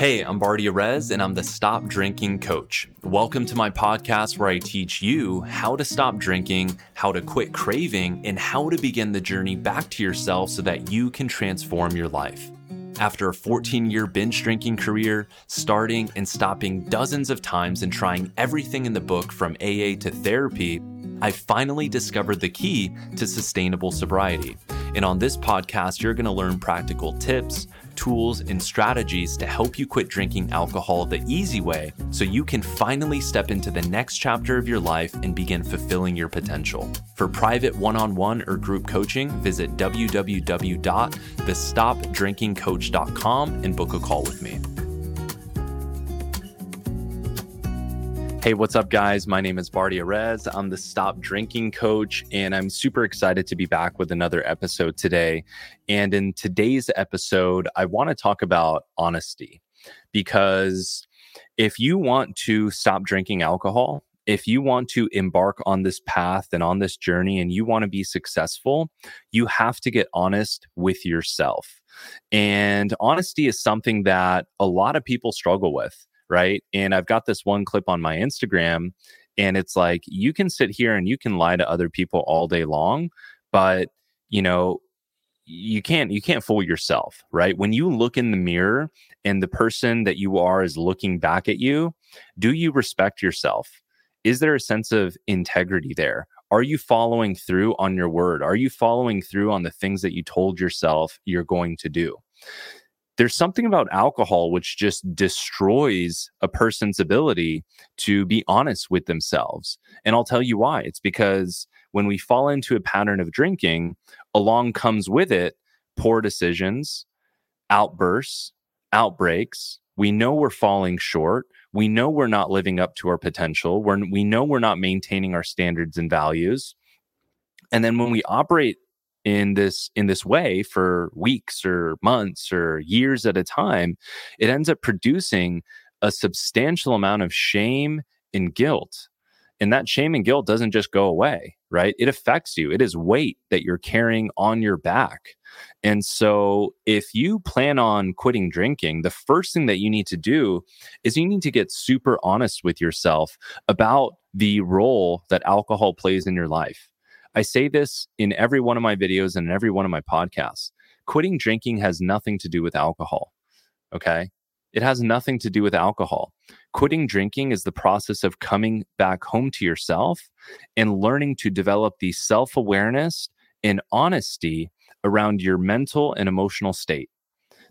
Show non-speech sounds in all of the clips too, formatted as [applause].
Hey, I'm Bardia Rez, and I'm the Stop Drinking Coach. Welcome to my podcast where I teach you how to stop drinking, how to quit craving, and how to begin the journey back to yourself so that you can transform your life. After a 14 year binge drinking career, starting and stopping dozens of times and trying everything in the book from AA to therapy, I finally discovered the key to sustainable sobriety. And on this podcast, you're going to learn practical tips, tools, and strategies to help you quit drinking alcohol the easy way so you can finally step into the next chapter of your life and begin fulfilling your potential. For private one on one or group coaching, visit www.thestopdrinkingcoach.com and book a call with me. Hey, what's up, guys? My name is Bardia Rez. I'm the Stop Drinking Coach, and I'm super excited to be back with another episode today. And in today's episode, I want to talk about honesty because if you want to stop drinking alcohol, if you want to embark on this path and on this journey and you want to be successful, you have to get honest with yourself. And honesty is something that a lot of people struggle with right? And I've got this one clip on my Instagram, and it's like you can sit here and you can lie to other people all day long, but you know, you can't you can't fool yourself, right? When you look in the mirror and the person that you are is looking back at you, do you respect yourself? Is there a sense of integrity there? Are you following through on your word? Are you following through on the things that you told yourself you're going to do? There's something about alcohol which just destroys a person's ability to be honest with themselves. And I'll tell you why. It's because when we fall into a pattern of drinking, along comes with it poor decisions, outbursts, outbreaks. We know we're falling short. We know we're not living up to our potential. We're, we know we're not maintaining our standards and values. And then when we operate in this in this way for weeks or months or years at a time it ends up producing a substantial amount of shame and guilt and that shame and guilt doesn't just go away right? It affects you. It is weight that you're carrying on your back and so if you plan on quitting drinking the first thing that you need to do is you need to get super honest with yourself about the role that alcohol plays in your life I say this in every one of my videos and in every one of my podcasts. Quitting drinking has nothing to do with alcohol. Okay. It has nothing to do with alcohol. Quitting drinking is the process of coming back home to yourself and learning to develop the self awareness and honesty around your mental and emotional state,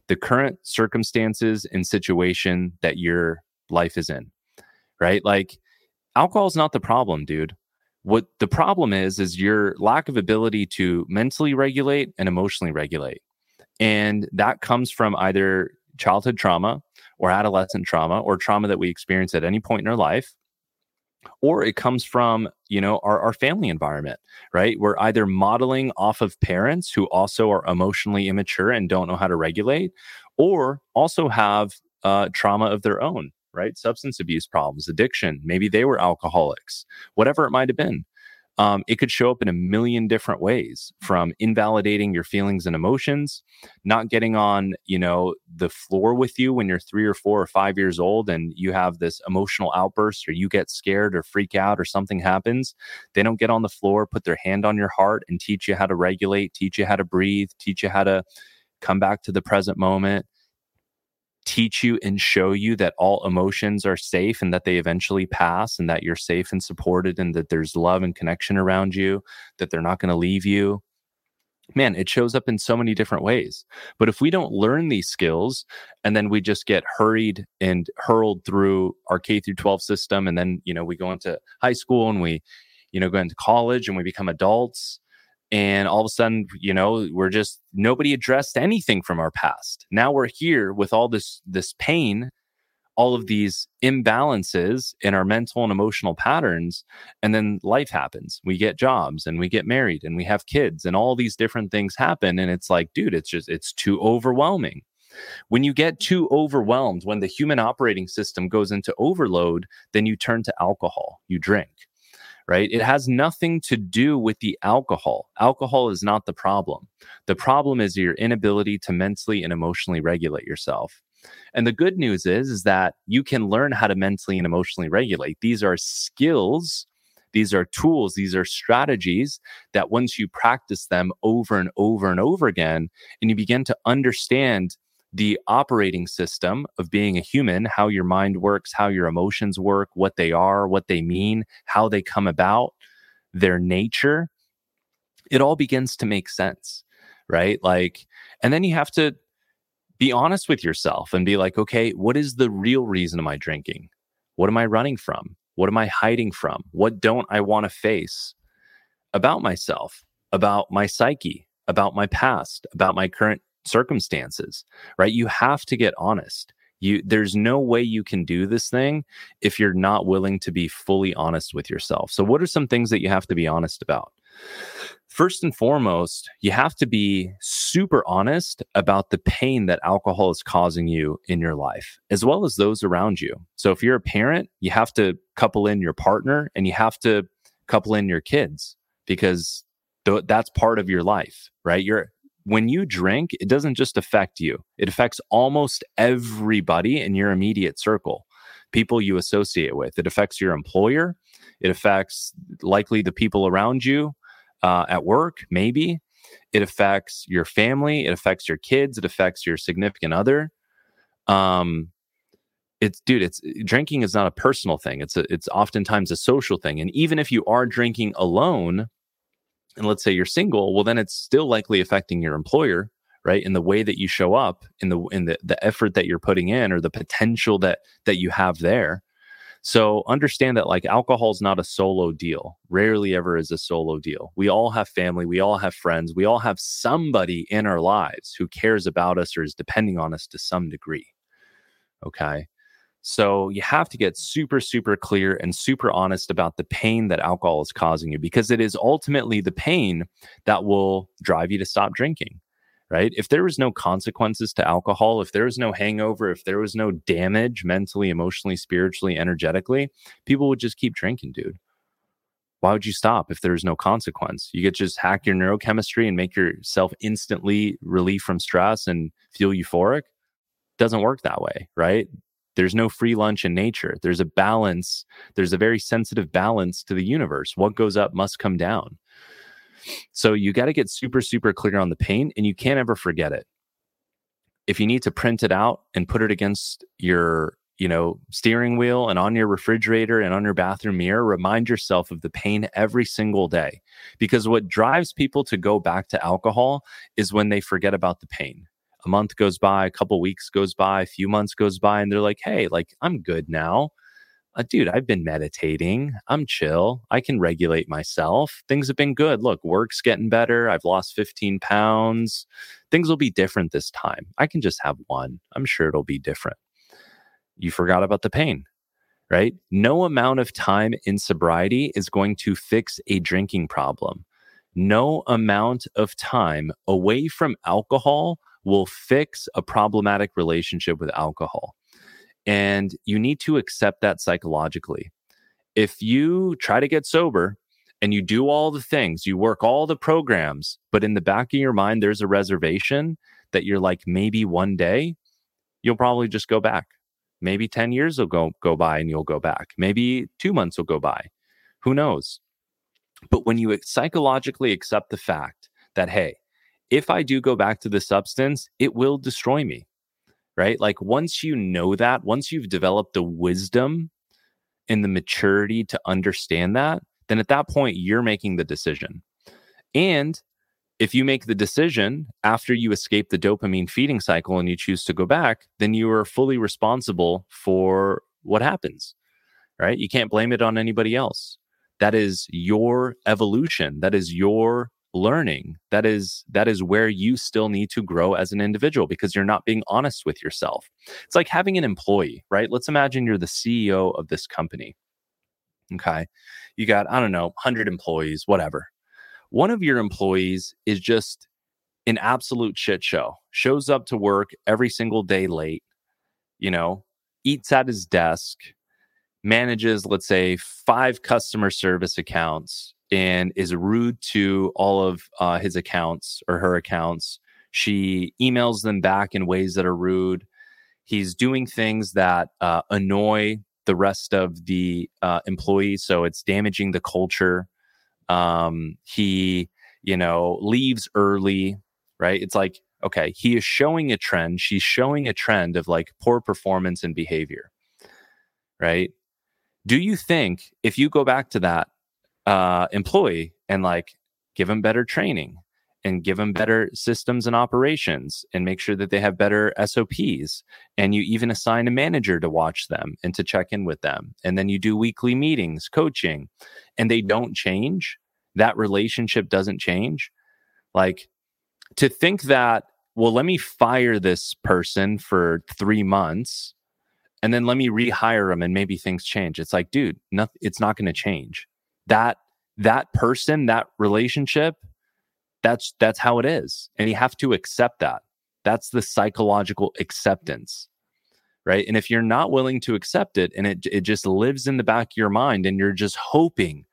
the current circumstances and situation that your life is in, right? Like, alcohol is not the problem, dude. What the problem is, is your lack of ability to mentally regulate and emotionally regulate. And that comes from either childhood trauma or adolescent trauma or trauma that we experience at any point in our life or it comes from you know our, our family environment right we're either modeling off of parents who also are emotionally immature and don't know how to regulate or also have uh, trauma of their own right? Substance abuse problems, addiction. Maybe they were alcoholics, whatever it might have been. Um, it could show up in a million different ways from invalidating your feelings and emotions, not getting on, you know, the floor with you when you're three or four or five years old and you have this emotional outburst or you get scared or freak out or something happens. They don't get on the floor, put their hand on your heart and teach you how to regulate, teach you how to breathe, teach you how to come back to the present moment teach you and show you that all emotions are safe and that they eventually pass and that you're safe and supported and that there's love and connection around you, that they're not going to leave you. Man, it shows up in so many different ways. But if we don't learn these skills and then we just get hurried and hurled through our K through 12 system and then, you know, we go into high school and we, you know, go into college and we become adults, and all of a sudden you know we're just nobody addressed anything from our past. Now we're here with all this this pain all of these imbalances in our mental and emotional patterns and then life happens. We get jobs and we get married and we have kids and all these different things happen and it's like dude it's just it's too overwhelming. When you get too overwhelmed when the human operating system goes into overload then you turn to alcohol you drink right? It has nothing to do with the alcohol. Alcohol is not the problem. The problem is your inability to mentally and emotionally regulate yourself. And the good news is, is that you can learn how to mentally and emotionally regulate. These are skills, these are tools, these are strategies that once you practice them over and over and over again, and you begin to understand the operating system of being a human, how your mind works, how your emotions work, what they are, what they mean, how they come about, their nature, it all begins to make sense, right? Like, and then you have to be honest with yourself and be like, okay, what is the real reason am I drinking? What am I running from? What am I hiding from? What don't I want to face about myself, about my psyche, about my past, about my current circumstances, right? You have to get honest. You there's no way you can do this thing if you're not willing to be fully honest with yourself. So what are some things that you have to be honest about? First and foremost, you have to be super honest about the pain that alcohol is causing you in your life, as well as those around you. So, if you're a parent, you have to couple in your partner and you have to couple in your kids because th- that's part of your life, right? You're when you drink, it doesn't just affect you, it affects almost everybody in your immediate circle, people you associate with. It affects your employer, it affects likely the people around you, uh, at work, maybe. It affects your family. It affects your kids. It affects your significant other. Um, it's dude. It's drinking is not a personal thing. It's a, it's oftentimes a social thing. And even if you are drinking alone, and let's say you're single, well, then it's still likely affecting your employer, right? In the way that you show up, in the in the the effort that you're putting in, or the potential that that you have there. So understand that like alcohol is not a solo deal. Rarely ever is a solo deal. We all have family, we all have friends, we all have somebody in our lives who cares about us or is depending on us to some degree. Okay. So you have to get super, super clear and super honest about the pain that alcohol is causing you because it is ultimately the pain that will drive you to stop drinking right? If there was no consequences to alcohol, if there was no hangover, if there was no damage mentally, emotionally, spiritually, energetically, people would just keep drinking, dude. Why would you stop if there's no consequence? You could just hack your neurochemistry and make yourself instantly relief from stress and feel euphoric. Doesn't work that way, right? There's no free lunch in nature. There's a balance. There's a very sensitive balance to the universe. What goes up must come down. So you got to get super, super clear on the pain and you can't ever forget it. If you need to print it out and put it against your, you know, steering wheel and on your refrigerator and on your bathroom mirror, remind yourself of the pain every single day. Because what drives people to go back to alcohol is when they forget about the pain. A month goes by, a couple weeks goes by, a few months goes by, and they're like, hey, like I'm good now uh, dude, I've been meditating. I'm chill. I can regulate myself. Things have been good. Look, work's getting better. I've lost 15 pounds. Things will be different this time. I can just have one. I'm sure it'll be different. You forgot about the pain, right? No amount of time in sobriety is going to fix a drinking problem. No amount of time away from alcohol will fix a problematic relationship with alcohol. And you need to accept that psychologically. If you try to get sober and you do all the things, you work all the programs, but in the back of your mind, there's a reservation that you're like, maybe one day you'll probably just go back. Maybe 10 years will go, go by and you'll go back. Maybe two months will go by. Who knows? But when you psychologically accept the fact that, hey, if I do go back to the substance, it will destroy me right? Like once you know that, once you've developed the wisdom and the maturity to understand that, then at that point, you're making the decision. And if you make the decision after you escape the dopamine feeding cycle and you choose to go back, then you are fully responsible for what happens, right? You can't blame it on anybody else. That is your evolution. That is your learning that is that is where you still need to grow as an individual because you're not being honest with yourself. It's like having an employee right? Let's imagine you're the ceo of this company okay? You got i don't know 100 employees whatever. One of your employees is just an absolute shit show shows up to work every single day late you know eats at his desk manages let's say five customer service accounts and is rude to all of uh, his accounts or her accounts. She emails them back in ways that are rude. he's doing things that uh, annoy the rest of the uh, employees. So it's damaging the culture. Um, he, you know, leaves early, right? It's like, okay, he is showing a trend. She's showing a trend of like poor performance and behavior, right? Do you think if you go back to that uh, employee and like give them better training, and give them better systems and operations and make sure that they have better SOPs. And you even assign a manager to watch them and to check in with them. And then you do weekly meetings, coaching, and they don't change. That relationship doesn't change. Like to think that, well, let me fire this person for three months and then let me rehire them and maybe things change. It's like, dude, nothing, it's not going to change. That that person, that relationship that's that's how it is. And you have to accept that. That's the psychological acceptance right? And if you're not willing to accept it and it it just lives in the back of your mind and you're just hoping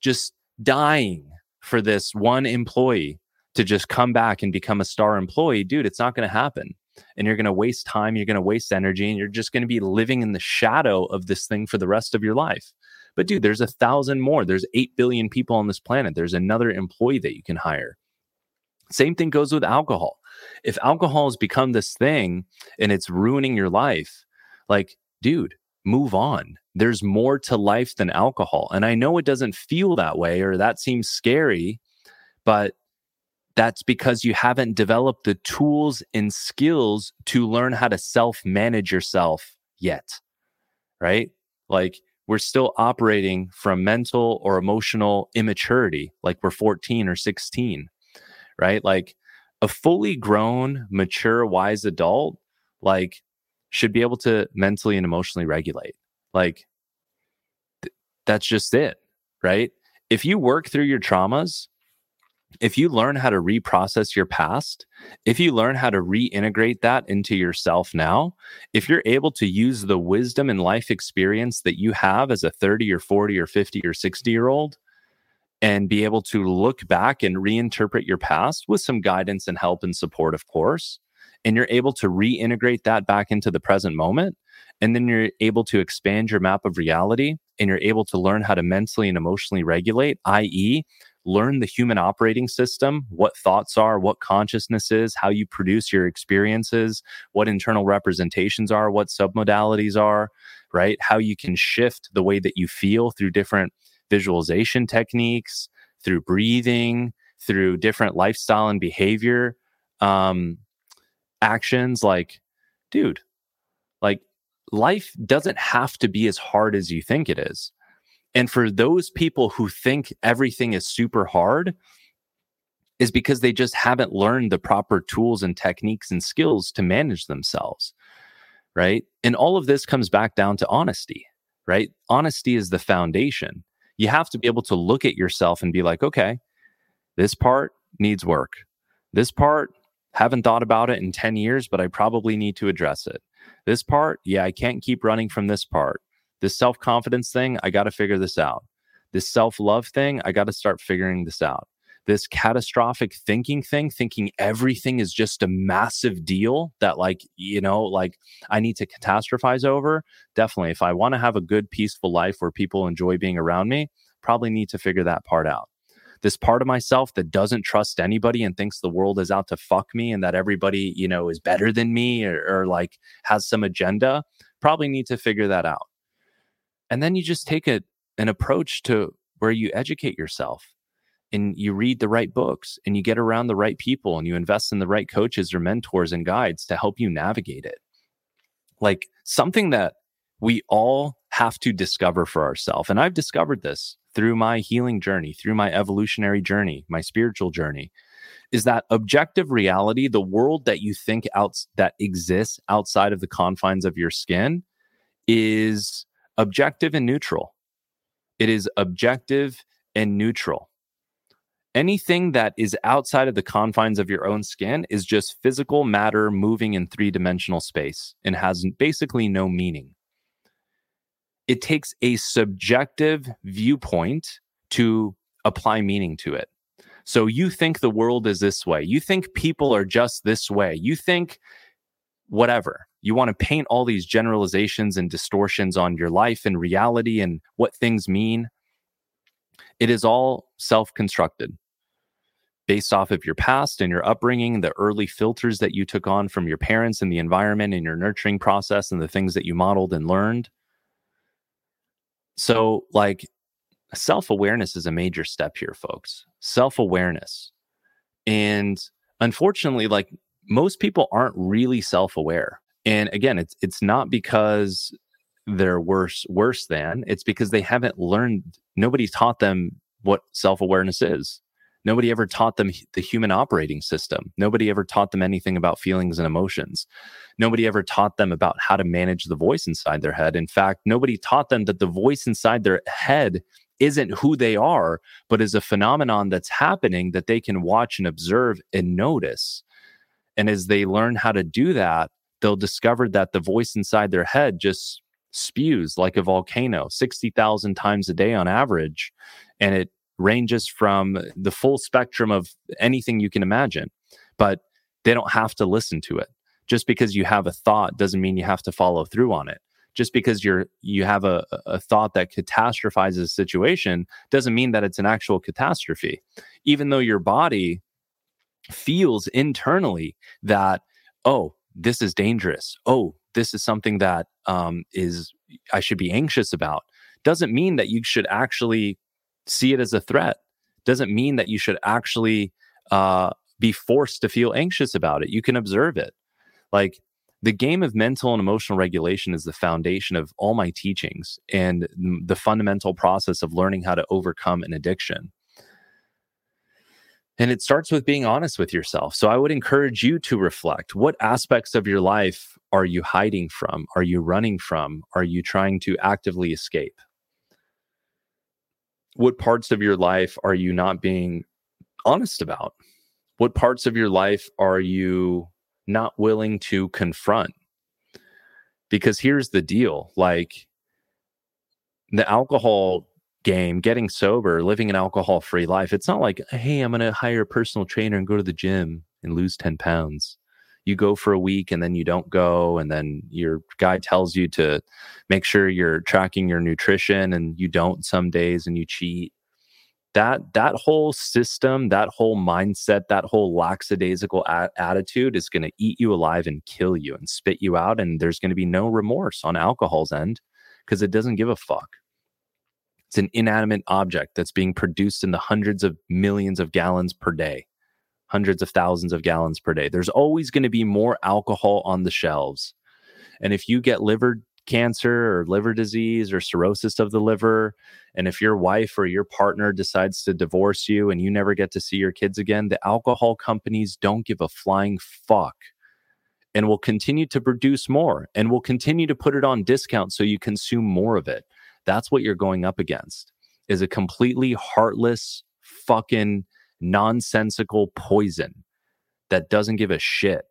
just dying for this one employee to just come back and become a star employee dude it's not going to happen. And you're going to waste time you're going to waste energy and you're just going to be living in the shadow of this thing for the rest of your life but dude there's a thousand more there's 8 billion people on this planet there's another employee that you can hire same thing goes with alcohol. If alcohol has become this thing and it's ruining your life, like, dude, move on. There's more to life than alcohol. And I know it doesn't feel that way or that seems scary, but that's because you haven't developed the tools and skills to learn how to self manage yourself yet. Right? Like, we're still operating from mental or emotional immaturity, like we're 14 or 16 right? Like a fully grown, mature, wise adult, like should be able to mentally and emotionally regulate. Like th- that's just it, right? If you work through your traumas, if you learn how to reprocess your past, if you learn how to reintegrate that into yourself now, if you're able to use the wisdom and life experience that you have as a 30 or 40 or 50 or 60 year old and be able to look back and reinterpret your past with some guidance and help and support, of course. And you're able to reintegrate that back into the present moment. And then you're able to expand your map of reality and you're able to learn how to mentally and emotionally regulate, i.e., learn the human operating system, what thoughts are, what consciousness is, how you produce your experiences, what internal representations are, what submodalities are, right? How you can shift the way that you feel through different visualization techniques, through breathing, through different lifestyle and behavior um, actions. Like, dude, like life doesn't have to be as hard as you think it is. And for those people who think everything is super hard, is because they just haven't learned the proper tools and techniques and skills to manage themselves. Right. And all of this comes back down to honesty, right? Honesty is the foundation you have to be able to look at yourself and be like, okay, this part needs work. This part, haven't thought about it in 10 years, but I probably need to address it. This part, yeah, I can't keep running from this part. This self confidence thing, I got to figure this out. This self love thing, I got to start figuring this out this catastrophic thinking thing, thinking everything is just a massive deal that, like, you know, like I need to catastrophize over. Definitely, if I want to have a good, peaceful life where people enjoy being around me, probably need to figure that part out. This part of myself that doesn't trust anybody and thinks the world is out to fuck me and that everybody, you know, is better than me or, or like has some agenda, probably need to figure that out. And then you just take a, an approach to where you educate yourself and you read the right books and you get around the right people and you invest in the right coaches or mentors and guides to help you navigate it. Like something that we all have to discover for ourselves. And I've discovered this through my healing journey, through my evolutionary journey, my spiritual journey, is that objective reality, the world that you think out that exists outside of the confines of your skin is objective and neutral. It is objective and neutral anything that is outside of the confines of your own skin is just physical matter moving in three dimensional space and has basically no meaning. It takes a subjective viewpoint to apply meaning to it. So you think the world is this way. You think people are just this way. You think whatever. You want to paint all these generalizations and distortions on your life and reality and what things mean. It is all self constructed based off of your past and your upbringing, the early filters that you took on from your parents and the environment and your nurturing process and the things that you modeled and learned. So, like, self awareness is a major step here, folks. Self awareness. And unfortunately, like, most people aren't really self aware. And again, it's it's not because they're worse worse than it's because they haven't learned nobody taught them what self-awareness is Nobody ever taught them the human operating system. Nobody ever taught them anything about feelings and emotions. Nobody ever taught them about how to manage the voice inside their head. In fact, nobody taught them that the voice inside their head isn't who they are, but is a phenomenon that's happening that they can watch and observe and notice. And as they learn how to do that, they'll discover that the voice inside their head just spews like a volcano 60,000 times a day on average. And it ranges from the full spectrum of anything you can imagine, but they don't have to listen to it. Just because you have a thought doesn't mean you have to follow through on it. Just because you're you have a, a thought that catastrophizes a situation doesn't mean that it's an actual catastrophe. Even though your body feels internally that, oh, this is dangerous. Oh, this is something that um, is I should be anxious about. Doesn't mean that you should actually see it as a threat doesn't mean that you should actually uh, be forced to feel anxious about it. You can observe it. Like the game of mental and emotional regulation is the foundation of all my teachings and the fundamental process of learning how to overcome an addiction. And it starts with being honest with yourself. So I would encourage you to reflect what aspects of your life are you hiding from? Are you running from? Are you trying to actively escape? what parts of your life are you not being honest about? What parts of your life are you not willing to confront? Because here's the deal like the alcohol game, getting sober, living an alcohol free life, it's not like, hey, I'm going to hire a personal trainer and go to the gym and lose 10 pounds. You go for a week and then you don't go and then your guy tells you to make sure you're tracking your nutrition and you don't some days and you cheat. That that whole system that whole mindset that whole lackadaisical a- attitude is going to eat you alive and kill you and spit you out and there's going to be no remorse on alcohol's end because it doesn't give a fuck it's an inanimate object that's being produced in the hundreds of millions of gallons per day hundreds of thousands of gallons per day. There's always going to be more alcohol on the shelves. And if you get liver cancer or liver disease or cirrhosis of the liver, and if your wife or your partner decides to divorce you and you never get to see your kids again, the alcohol companies don't give a flying fuck and will continue to produce more and will continue to put it on discount so you consume more of it. That's what you're going up against is a completely heartless fucking nonsensical poison that doesn't give a shit.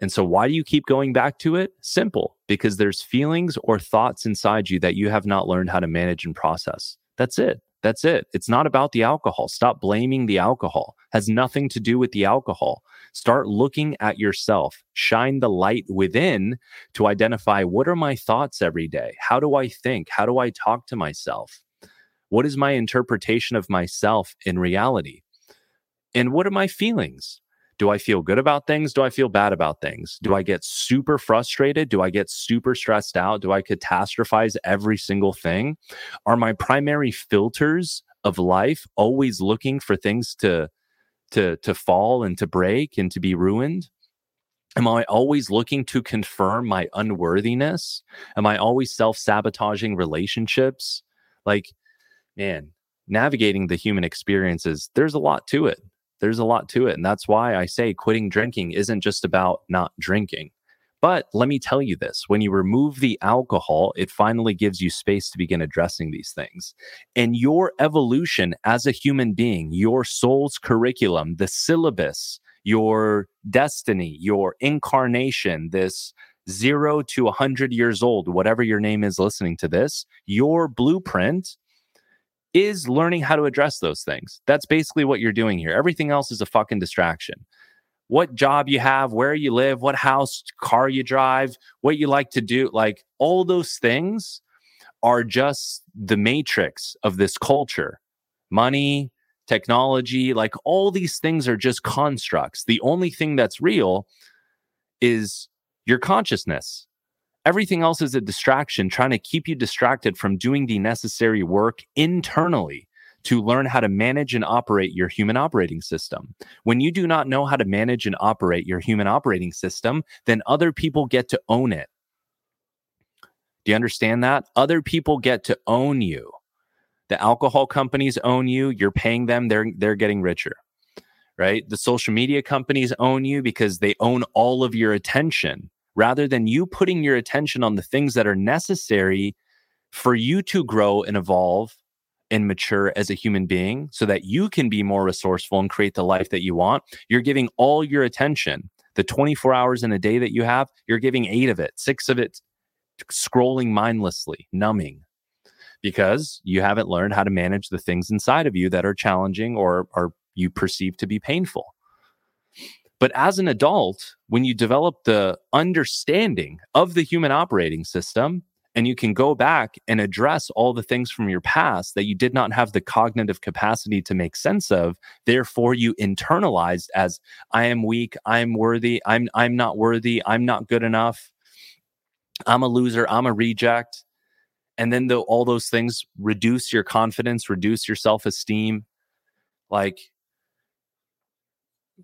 And so, why do you keep going back to it? Simple, because there's feelings or thoughts inside you that you have not learned how to manage and process. That's it. That's it. It's not about the alcohol. Stop blaming the alcohol. It has nothing to do with the alcohol. Start looking at yourself. Shine the light within to identify what are my thoughts every day? How do I think? How do I talk to myself? What is my interpretation of myself in reality? And what are my feelings? Do I feel good about things? Do I feel bad about things? Do I get super frustrated? Do I get super stressed out? Do I catastrophize every single thing? Are my primary filters of life always looking for things to to to fall and to break and to be ruined? Am I always looking to confirm my unworthiness? Am I always self-sabotaging relationships? Like, man, navigating the human experiences, there's a lot to it there's a lot to it. And that's why I say quitting drinking isn't just about not drinking. But let me tell you this when you remove the alcohol, it finally gives you space to begin addressing these things. And your evolution as a human being, your soul's curriculum, the syllabus, your destiny, your incarnation, this zero to 100 years old, whatever your name is listening to this, your blueprint is learning how to address those things. That's basically what you're doing here. Everything else is a fucking distraction. What job you have, where you live, what house, car you drive, what you like to do. Like all those things are just the matrix of this culture. Money, technology, like all these things are just constructs. The only thing that's real is your consciousness. Everything else is a distraction, trying to keep you distracted from doing the necessary work internally to learn how to manage and operate your human operating system. When you do not know how to manage and operate your human operating system, then other people get to own it. Do you understand that? Other people get to own you. The alcohol companies own you, you're paying them, they're they're getting richer. Right? The social media companies own you because they own all of your attention rather than you putting your attention on the things that are necessary for you to grow and evolve and mature as a human being so that you can be more resourceful and create the life that you want. You're giving all your attention, the 24 hours in a day that you have, you're giving eight of it, six of it scrolling mindlessly, numbing, because you haven't learned how to manage the things inside of you that are challenging or are you perceive to be painful. But as an adult, when you develop the understanding of the human operating system, and you can go back and address all the things from your past that you did not have the cognitive capacity to make sense of. Therefore you internalized as i am weak i'm worthy i'm i'm not worthy i'm not good enough i'm a loser i'm a reject. And then the, all those things reduce your confidence reduce your self-esteem. Like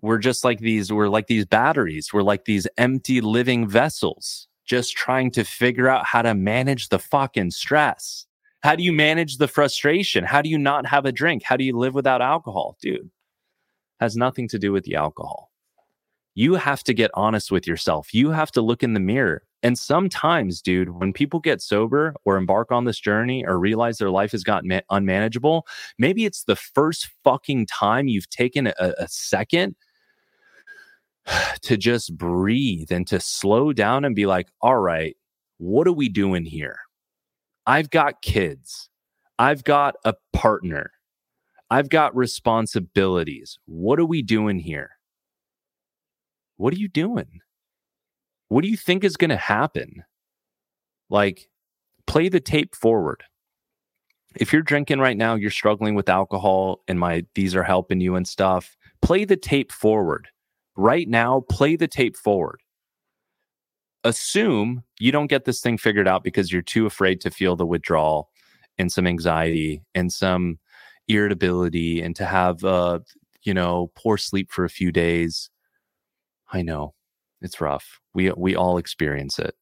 we're just like these we're like these batteries we're like these empty living vessels just trying to figure out how to manage the fucking stress. How do you manage the frustration? How do you not have a drink? How do you live without alcohol? Dude, has nothing to do with the alcohol. You have to get honest with yourself. You have to look in the mirror. And sometimes, dude, when people get sober or embark on this journey or realize their life has gotten ma- unmanageable, maybe it's the first fucking time you've taken a, a second [sighs] to just breathe and to slow down and be like, all right, what are we doing here? I've got kids. I've got a partner. I've got responsibilities. What are we doing here? What are you doing? What do you think is going to happen? Like, play the tape forward. If you're drinking right now, you're struggling with alcohol, and my these are helping you and stuff. Play the tape forward right now, play the tape forward. Assume you don't get this thing figured out because you're too afraid to feel the withdrawal and some anxiety and some irritability and to have, uh, you know, poor sleep for a few days. I know it's rough. We we all experience it,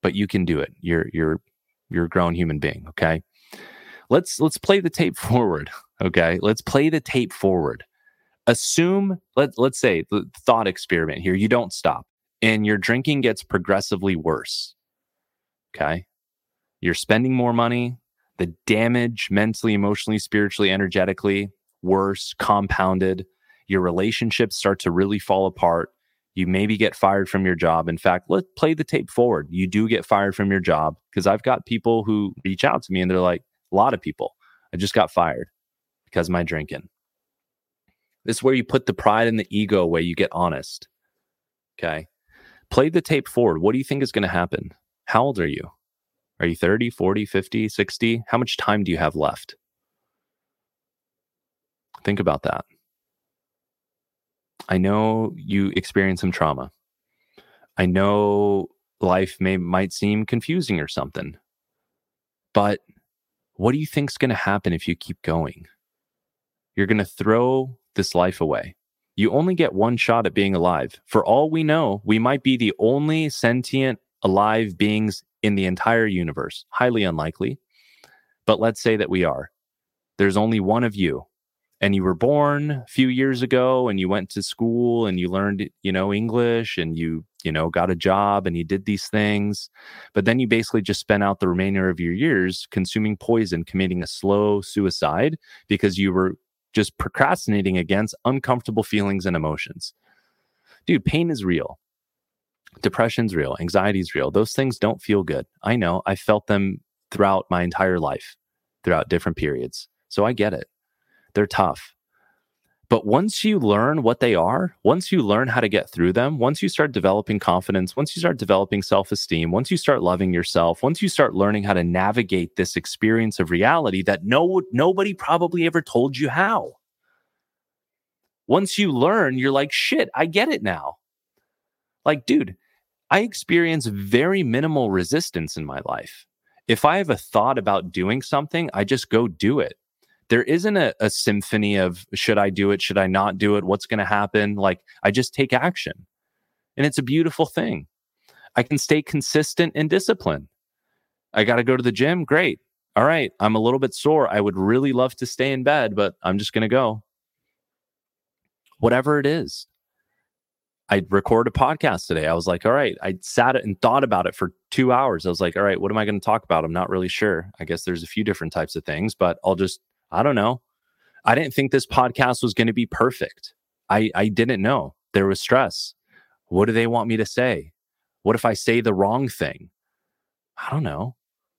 but you can do it. You're you're you're a grown human being. Okay, let's let's play the tape [laughs] forward. Okay, let's play the tape forward assume let, let's say the thought experiment here you don't stop and your drinking gets progressively worse okay? You're spending more money the damage mentally emotionally spiritually energetically worse compounded your relationships start to really fall apart you maybe get fired from your job. In fact let's play the tape forward you do get fired from your job because i've got people who reach out to me and they're like a lot of people i just got fired because of my drinking this is where you put the pride and the ego away. You get honest. Okay. Play the tape forward. What do you think is going to happen? How old are you? Are you 30, 40, 50, 60? How much time do you have left? Think about that. I know you experience some trauma. I know life may might seem confusing or something. But what do you think is going to happen if you keep going? You're going to throw this life away. You only get one shot at being alive. For all we know, we might be the only sentient alive beings in the entire universe. Highly unlikely. But let's say that we are. There's only one of you. And you were born a few years ago and you went to school and you learned, you know, English and you, you know, got a job and you did these things. But then you basically just spent out the remainder of your years consuming poison, committing a slow suicide because you were just procrastinating against uncomfortable feelings and emotions. Dude, pain is real. Depression's real. Anxiety's real. Those things don't feel good. I know. I felt them throughout my entire life, throughout different periods. So I get it. They're tough. But once you learn what they are, once you learn how to get through them, once you start developing confidence, once you start developing self esteem, once you start loving yourself, once you start learning how to navigate this experience of reality that no, nobody probably ever told you how. Once you learn, you're like, shit, I get it now. Like, dude, I experience very minimal resistance in my life. If I have a thought about doing something, I just go do it there isn't a, a symphony of should I do it? Should I not do it? What's going to happen? Like I just take action. And it's a beautiful thing. I can stay consistent and disciplined. I got to go to the gym. Great. All right. I'm a little bit sore. I would really love to stay in bed, but I'm just going to go. Whatever it is. I recorded a podcast today. I was like, all right. I sat and thought about it for two hours. I was like, all right, what am I going to talk about? I'm not really sure. I guess there's a few different types of things, but I'll just I don't know. I didn't think this podcast was going to be perfect. I, I didn't know. There was stress. What do they want me to say? What if I say the wrong thing? I don't know.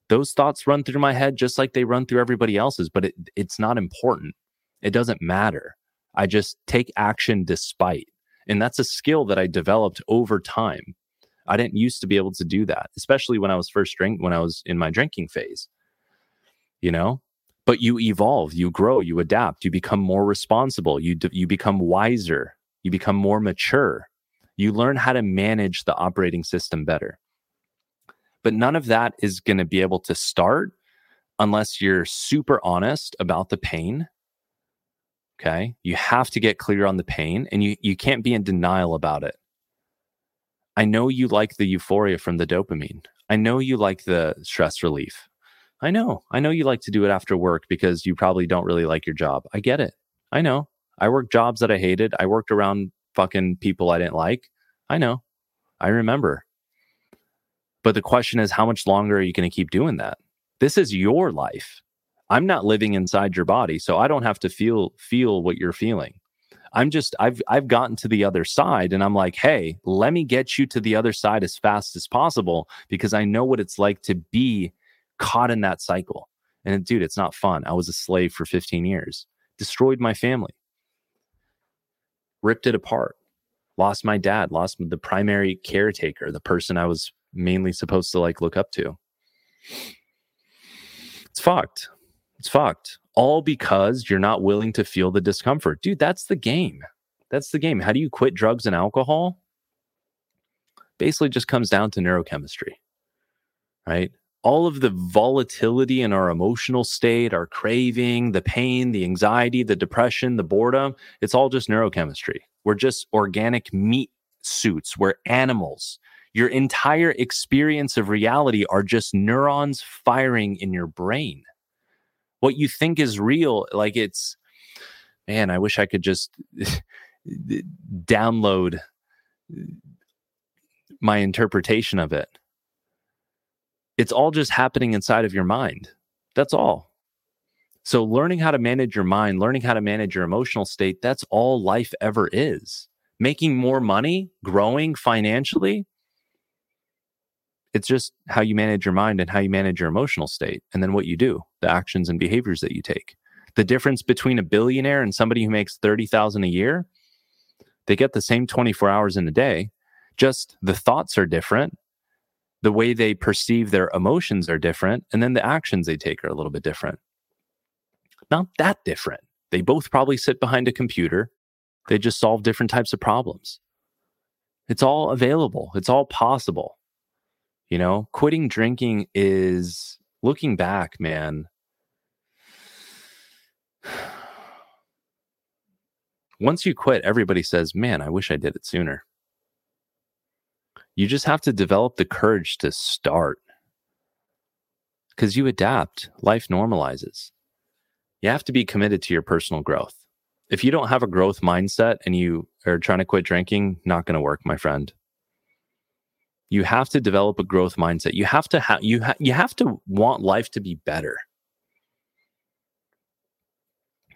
Those thoughts run through my head just like they run through everybody else's, but it, it's not important. It doesn't matter. I just take action despite. And that's a skill that I developed over time. I didn't used to be able to do that, especially when I was first drink when I was in my drinking phase. You know, but you evolve, you grow, you adapt, you become more responsible, you d- you become wiser, you become more mature. You learn how to manage the operating system better. But none of that is going to be able to start unless you're super honest about the pain. Okay? You have to get clear on the pain and you you can't be in denial about it. I know you like the euphoria from the dopamine. I know you like the stress relief. I know. I know you like to do it after work because you probably don't really like your job. I get it. I know. I worked jobs that I hated. I worked around fucking people I didn't like. I know. I remember. But the question is, how much longer are you going to keep doing that? This is your life. I'm not living inside your body, so I don't have to feel feel what you're feeling. I'm just I've I've gotten to the other side and I'm like, "Hey, let me get you to the other side as fast as possible because I know what it's like to be caught in that cycle. And dude, it's not fun. I was a slave for 15 years, destroyed my family, ripped it apart, lost my dad, lost the primary caretaker, the person I was mainly supposed to like look up to. It's fucked. It's fucked. All because you're not willing to feel the discomfort. Dude, that's the game. That's the game. How do you quit drugs and alcohol? Basically, just comes down to neurochemistry, right? All of the volatility in our emotional state, our craving, the pain, the anxiety, the depression, the boredom, it's all just neurochemistry. We're just organic meat suits. We're animals. Your entire experience of reality are just neurons firing in your brain. What you think is real, like it's, man, I wish I could just [laughs] download my interpretation of it it's all just happening inside of your mind. That's all. So, learning how to manage your mind, learning how to manage your emotional state, that's all life ever is. Making more money, growing financially, it's just how you manage your mind and how you manage your emotional state, and then what you do, the actions and behaviors that you take. The difference between a billionaire and somebody who makes 30,000 a year, they get the same 24 hours in a day, just the thoughts are different the way they perceive their emotions are different, and then the actions they take are a little bit different. Not that different. They both probably sit behind a computer. They just solve different types of problems. It's all available, it's all possible. You know, quitting drinking is looking back, man. [sighs] Once you quit, everybody says, Man, I wish I did it sooner. You just have to develop the courage to start because you adapt, life normalizes. You have to be committed to your personal growth. If you don't have a growth mindset and you are trying to quit drinking, not going to work, my friend. You have to develop a growth mindset. You have to have you ha- you have to want life to be better.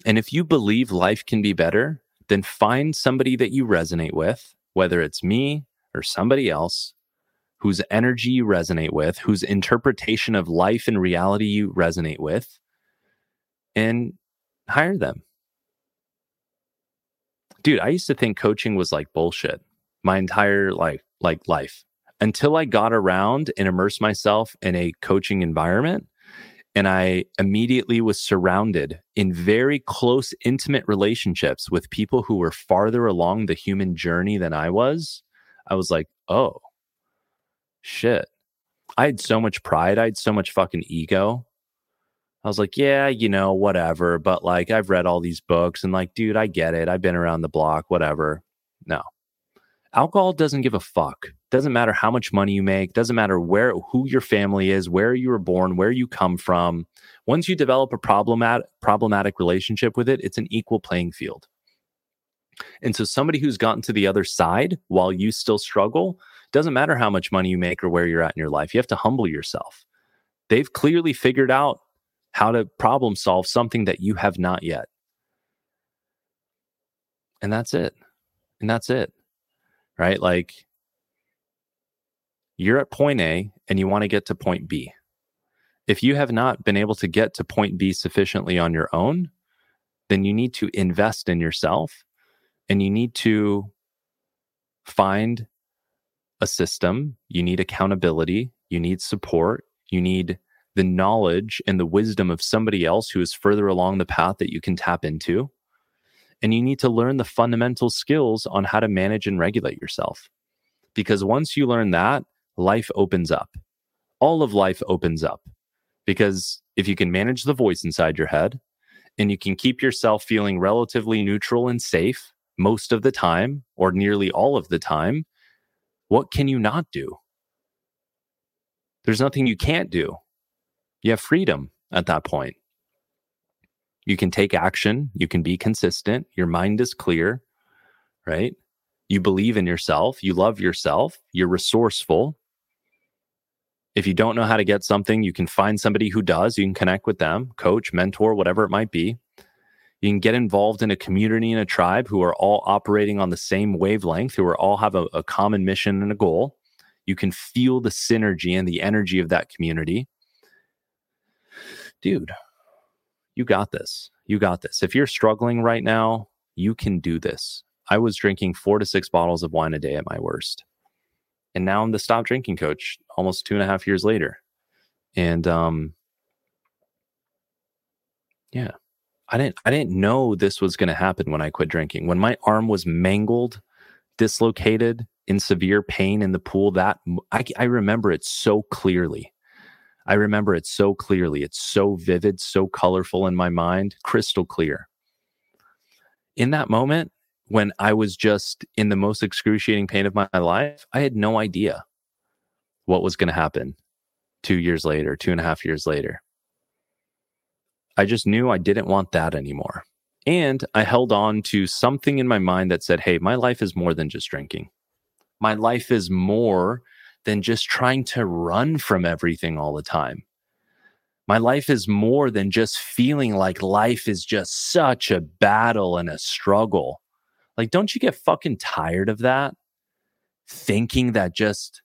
And if you believe life can be better, then find somebody that you resonate with, whether it's me, or somebody else whose energy you resonate with, whose interpretation of life and reality you resonate with, and hire them. dude, I used to think coaching was like bullshit my entire like like life until I got around and immersed myself in a coaching environment and I immediately was surrounded in very close, intimate relationships with people who were farther along the human journey than I was. I was like, oh, shit. I had so much pride. I had so much fucking ego. I was like, yeah, you know, whatever. But like, I've read all these books and like, dude, I get it. I've been around the block, whatever. No, alcohol doesn't give a fuck. Doesn't matter how much money you make, doesn't matter where who your family is, where you were born, where you come from. Once you develop a problematic problematic relationship with it, it's an equal playing field. And so somebody who's gotten to the other side while you still struggle, doesn't matter how much money you make or where you're at in your life. You have to humble yourself. They've clearly figured out how to problem solve something that you have not yet. And that's it. And that's it right? Like you're at point A and you want to get to point B. If you have not been able to get to point B sufficiently on your own, then you need to invest in yourself and you need to find a system. You need accountability. You need support. You need the knowledge and the wisdom of somebody else who is further along the path that you can tap into and you need to learn the fundamental skills on how to manage and regulate yourself. Because once you learn that, life opens up. All of life opens up. Because if you can manage the voice inside your head and you can keep yourself feeling relatively neutral and safe most of the time or nearly all of the time, what can you not do? There's nothing you can't do. You have freedom at that point. You can take action. You can be consistent. Your mind is clear, right? You believe in yourself. You love yourself. You're resourceful. If you don't know how to get something, you can find somebody who does. You can connect with them, coach, mentor, whatever it might be. You can get involved in a community and a tribe who are all operating on the same wavelength, who are all have a, a common mission and a goal. You can feel the synergy and the energy of that community. Dude, you got this. You got this. If you're struggling right now, you can do this. I was drinking four to six bottles of wine a day at my worst. And now I'm the stop drinking coach almost two and a half years later. And um yeah. I didn't I didn't know this was gonna happen when I quit drinking. When my arm was mangled, dislocated, in severe pain in the pool, that I, I remember it so clearly. I remember it so clearly. It's so vivid, so colorful in my mind, crystal clear. In that moment, when I was just in the most excruciating pain of my life, I had no idea what was going to happen two years later, two and a half years later. I just knew I didn't want that anymore. And I held on to something in my mind that said, hey, my life is more than just drinking. My life is more than just trying to run from everything all the time. My life is more than just feeling like life is just such a battle and a struggle. Like, don't you get fucking tired of that? Thinking that just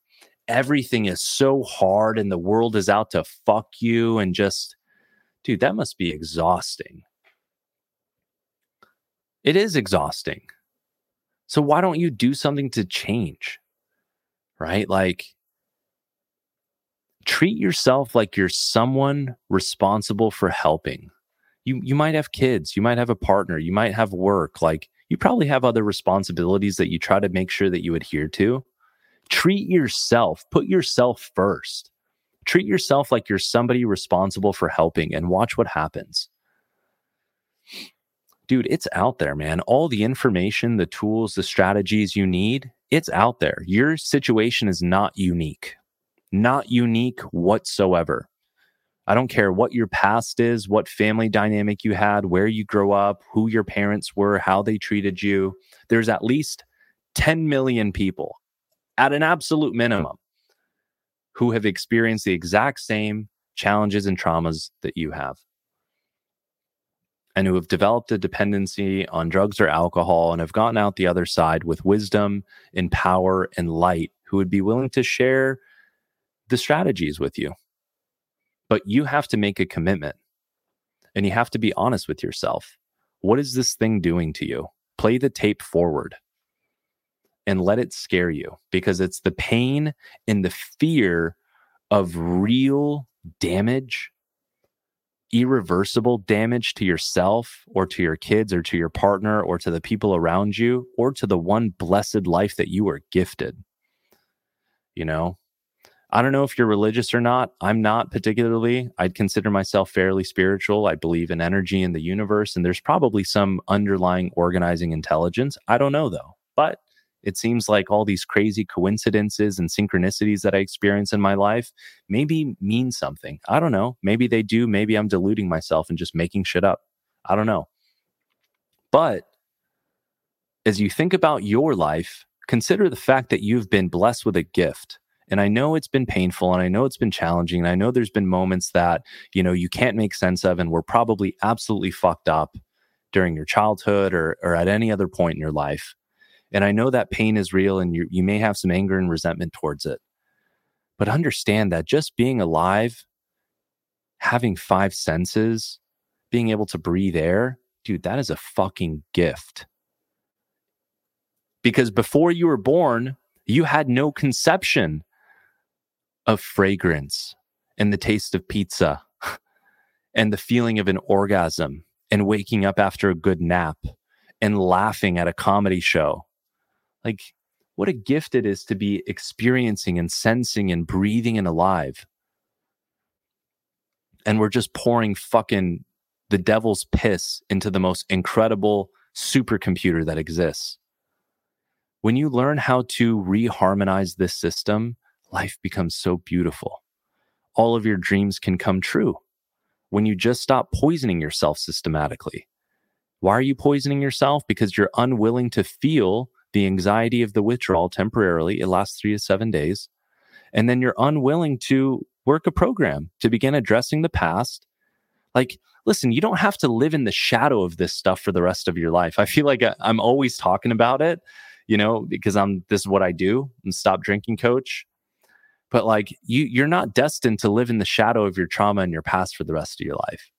everything is so hard and the world is out to fuck you and just, dude, that must be exhausting. It is exhausting. So, why don't you do something to change? right? Like, treat yourself like you're someone responsible for helping. You, you might have kids, you might have a partner, you might have work. Like, you probably have other responsibilities that you try to make sure that you adhere to. Treat yourself, put yourself first. Treat yourself like you're somebody responsible for helping and watch what happens. Dude, it's out there, man. All the information, the tools, the strategies you need, it's out there. Your situation is not unique, not unique whatsoever. I don't care what your past is, what family dynamic you had, where you grow up, who your parents were, how they treated you. There's at least 10 million people at an absolute minimum who have experienced the exact same challenges and traumas that you have and who have developed a dependency on drugs or alcohol and have gotten out the other side with wisdom and power and light, who would be willing to share the strategies with you. But you have to make a commitment and you have to be honest with yourself. What is this thing doing to you? play the tape forward and let it scare you because it's the pain and the fear of real damage, irreversible damage to yourself or to your kids or to your partner or to the people around you or to the one blessed life that you are gifted. You know, I don't know if you're religious or not. I'm not particularly. I'd consider myself fairly spiritual. I believe in energy in the universe, and there's probably some underlying organizing intelligence. I don't know though. But it seems like all these crazy coincidences and synchronicities that I experience in my life maybe mean something. I don't know. Maybe they do. Maybe I'm deluding myself and just making shit up. I don't know. But as you think about your life, consider the fact that you've been blessed with a gift. And I know it's been painful and I know it's been challenging. And I know there's been moments that, you know, you can't make sense of and were probably absolutely fucked up during your childhood or, or at any other point in your life. And I know that pain is real and you, you may have some anger and resentment towards it. But understand that just being alive, having five senses, being able to breathe air, dude, that is a fucking gift. Because before you were born, you had no conception of fragrance and the taste of pizza [laughs] and the feeling of an orgasm and waking up after a good nap and laughing at a comedy show like, what a gift it is to be experiencing and sensing and breathing and alive. And we're just pouring fucking the devil's piss into the most incredible supercomputer that exists. When you learn how to reharmonize this system, life becomes so beautiful. All of your dreams can come true when you just stop poisoning yourself systematically. Why are you poisoning yourself? Because you're unwilling to feel the anxiety of the withdrawal temporarily. It lasts three to seven days. And then you're unwilling to work a program to begin addressing the past. Like, listen, you don't have to live in the shadow of this stuff for the rest of your life. I feel like uh, I'm always talking about it, you know, because I'm this is what I do. I'm stop drinking coach. But like you you're not destined to live in the shadow of your trauma and your past for the rest of your life.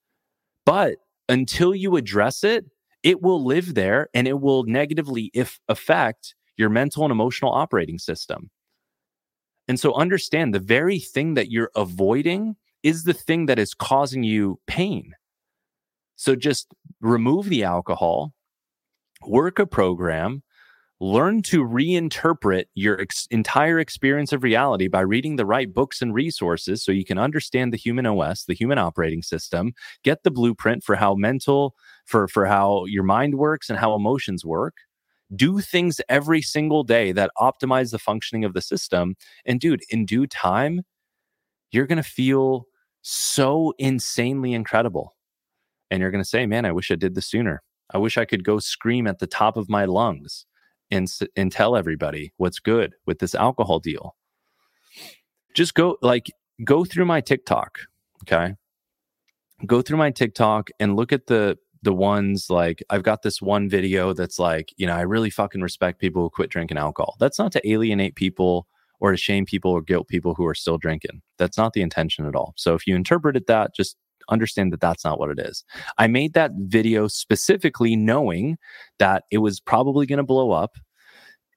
But until you address it, it will live there and it will negatively if affect your mental and emotional operating system. And so understand the very thing that you're avoiding is the thing that is causing you pain. So just remove the alcohol, work a program, learn to reinterpret your ex- entire experience of reality by reading the right books and resources so you can understand the human OS, the human operating system, get the blueprint for how mental for for how your mind works and how emotions work do things every single day that optimize the functioning of the system. And dude in due time you're going to feel so insanely incredible. And you're going to say man i wish i did this sooner. I wish i could go scream at the top of my lungs and and tell everybody what's good with this alcohol deal. Just go like go through my tiktok okay? Go through my tiktok and look at the the ones like I've got this one video that's like, you know, I really fucking respect people who quit drinking alcohol. That's not to alienate people or to shame people or guilt people who are still drinking. That's not the intention at all. So if you interpreted that, just understand that that's not what it is. I made that video specifically knowing that it was probably going to blow up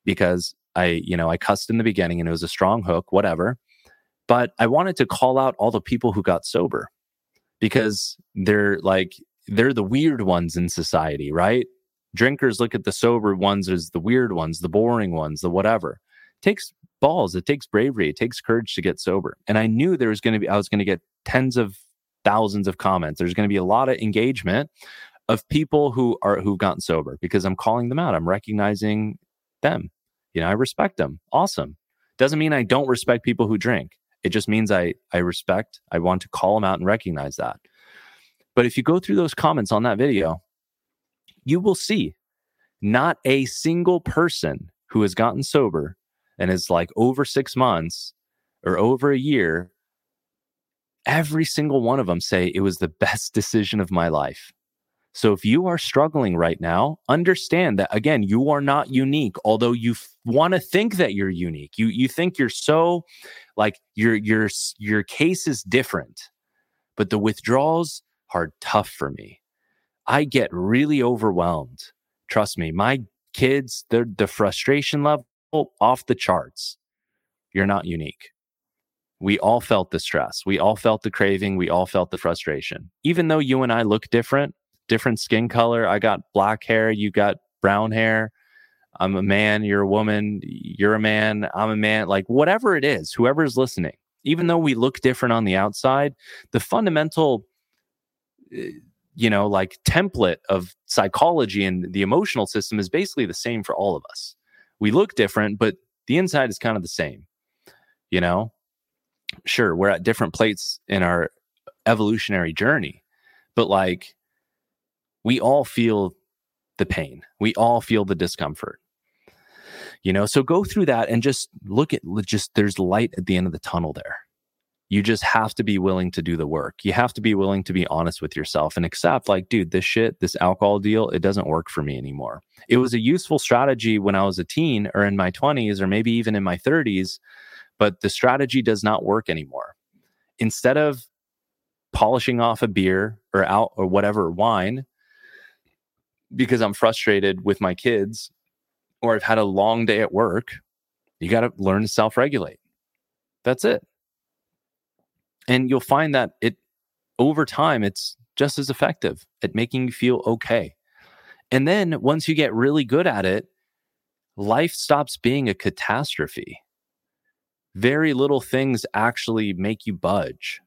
because I, you know, I cussed in the beginning and it was a strong hook, whatever. But I wanted to call out all the people who got sober because they're like they're the weird ones in society, right? Drinkers look at the sober ones as the weird ones, the boring ones, the whatever. It takes balls, it takes bravery, it takes courage to get sober. And I knew there was going to be, I was going to get tens of thousands of comments. There's going to be a lot of engagement of people who are who've gotten sober because I'm calling them out. I'm recognizing them. You know, I respect them. Awesome. Doesn't mean I don't respect people who drink. It just means I I respect. I want to call them out and recognize that. But if you go through those comments on that video, you will see not a single person who has gotten sober and is like over six months or over a year, every single one of them say it was the best decision of my life. So if you are struggling right now, understand that again, you are not unique, although you f- want to think that you're unique. You you think you're so like your your your case is different. But the withdrawals are tough for me. I get really overwhelmed Trust me, my kids, the the frustration level off the charts. You're not unique. We all felt the stress. We all felt the craving. We all felt the frustration. Even though you and I look different, different skin color, I got black hair, you got brown hair. I'm a man, you're a woman, you're a man, I'm a man, like whatever it is, whoever's listening, even though we look different on the outside, the fundamental, you know, like template of psychology and the emotional system is basically the same for all of us. We look different, but the inside is kind of the same, you know? Sure, we're at different plates in our evolutionary journey, but like we all feel the pain, we all feel the discomfort you know so go through that and just look at just there's light at the end of the tunnel there you just have to be willing to do the work you have to be willing to be honest with yourself and accept like dude this shit this alcohol deal it doesn't work for me anymore it was a useful strategy when i was a teen or in my 20s or maybe even in my 30s but the strategy does not work anymore instead of polishing off a beer or out or whatever wine because i'm frustrated with my kids or I've had a long day at work, you got to learn to self regulate. That's it. And you'll find that it over time, it's just as effective at making you feel okay. And then once you get really good at it, life stops being a catastrophe. Very little things actually make you budge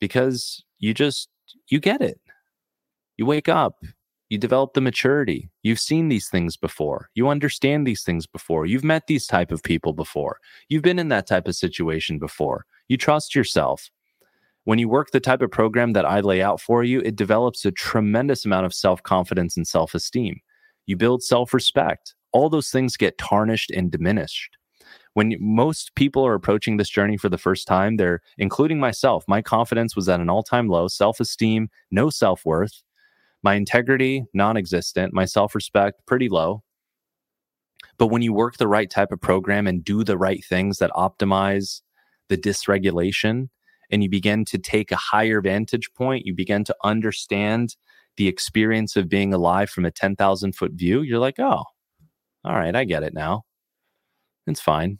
because you just, you get it. You wake up, you develop the maturity. You've seen these things before. You understand these things before. You've met these type of people before. You've been in that type of situation before. You trust yourself. When you work the type of program that I lay out for you, it develops a tremendous amount of self confidence and self esteem. You build self respect. All those things get tarnished and diminished. When most people are approaching this journey for the first time, they're including myself. My confidence was at an all time low, self esteem, no self worth my integrity, non existent. My self respect, pretty low. But when you work the right type of program and do the right things that optimize the dysregulation, and you begin to take a higher vantage point, you begin to understand the experience of being alive from a 10,000 foot view, you're like, oh, all right, I get it now. It's fine.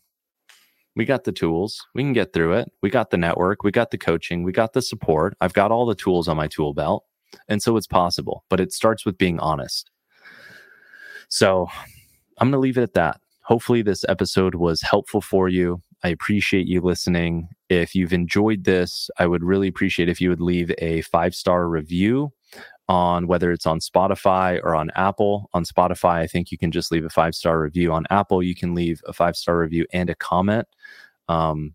We got the tools. We can get through it. We got the network. We got the coaching. We got the support. I've got all the tools on my tool belt. And so it's possible, but it starts with being honest. So I'm going to leave it at that. Hopefully, this episode was helpful for you. I appreciate you listening. If you've enjoyed this, I would really appreciate if you would leave a five star review on whether it's on Spotify or on Apple. On Spotify, I think you can just leave a five star review. On Apple, you can leave a five star review and a comment. Um,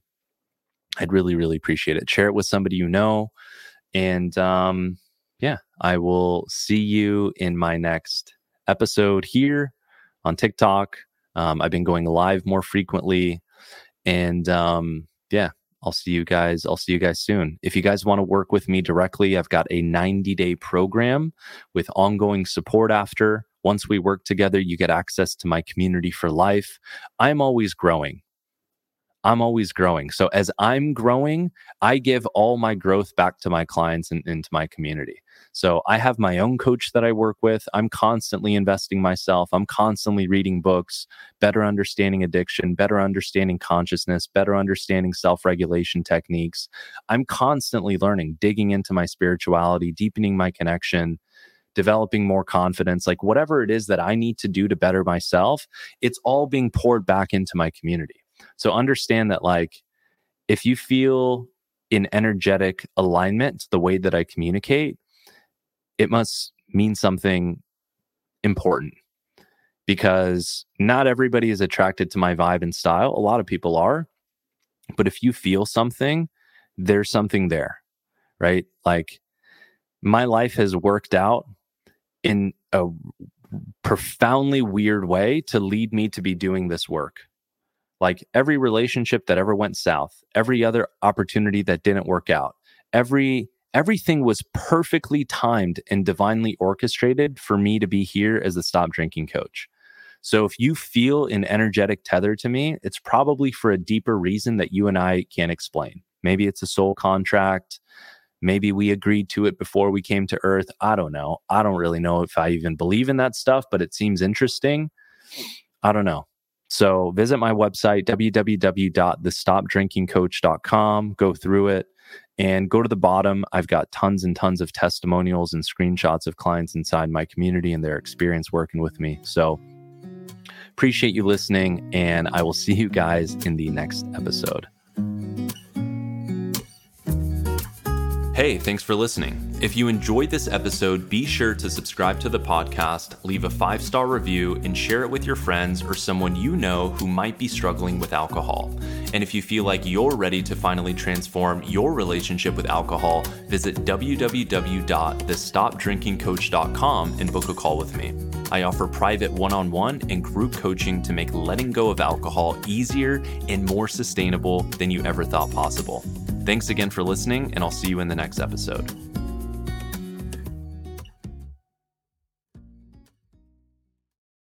I'd really, really appreciate it. Share it with somebody you know. And um, yeah, I will see you in my next episode here on TikTok. Um, I've been going live more frequently. And um, yeah, I'll see you guys. I'll see you guys soon. If you guys want to work with me directly, I've got a 90 day program with ongoing support after. Once we work together, you get access to my community for life. I'm always growing. I'm always growing. So as I'm growing, I give all my growth back to my clients and into my community. So I have my own coach that I work with. I'm constantly investing myself. I'm constantly reading books, better understanding addiction, better understanding consciousness, better understanding self regulation techniques. I'm constantly learning, digging into my spirituality, deepening my connection developing more confidence, like whatever it is that I need to do to better myself, it's all being poured back into my community. So understand that, like, if you feel in energetic alignment to the way that I communicate, it must mean something important because not everybody is attracted to my vibe and style. A lot of people are. But if you feel something, there's something there, right? Like my life has worked out in a profoundly weird way to lead me to be doing this work. Like every relationship that ever went south, every other opportunity that didn't work out, every everything was perfectly timed and divinely orchestrated for me to be here as the stop drinking coach. So if you feel an energetic tether to me, it's probably for a deeper reason that you and I can't explain. Maybe it's a soul contract. Maybe we agreed to it before we came to Earth. I don't know. I don't really know if I even believe in that stuff, but it seems interesting. I don't know. So visit my website, www.thestopdrinkingcoach.com, go through it and go to the bottom. I've got tons and tons of testimonials and screenshots of clients inside my community and their experience working with me. So appreciate you listening, and I will see you guys in the next episode. Hey, thanks for listening. If you enjoyed this episode, be sure to subscribe to the podcast, leave a five star review, and share it with your friends or someone you know who might be struggling with alcohol. And if you feel like you're ready to finally transform your relationship with alcohol, visit www.thestopdrinkingcoach.com and book a call with me. I offer private one on one and group coaching to make letting go of alcohol easier and more sustainable than you ever thought possible. Thanks again for listening, and I'll see you in the next episode.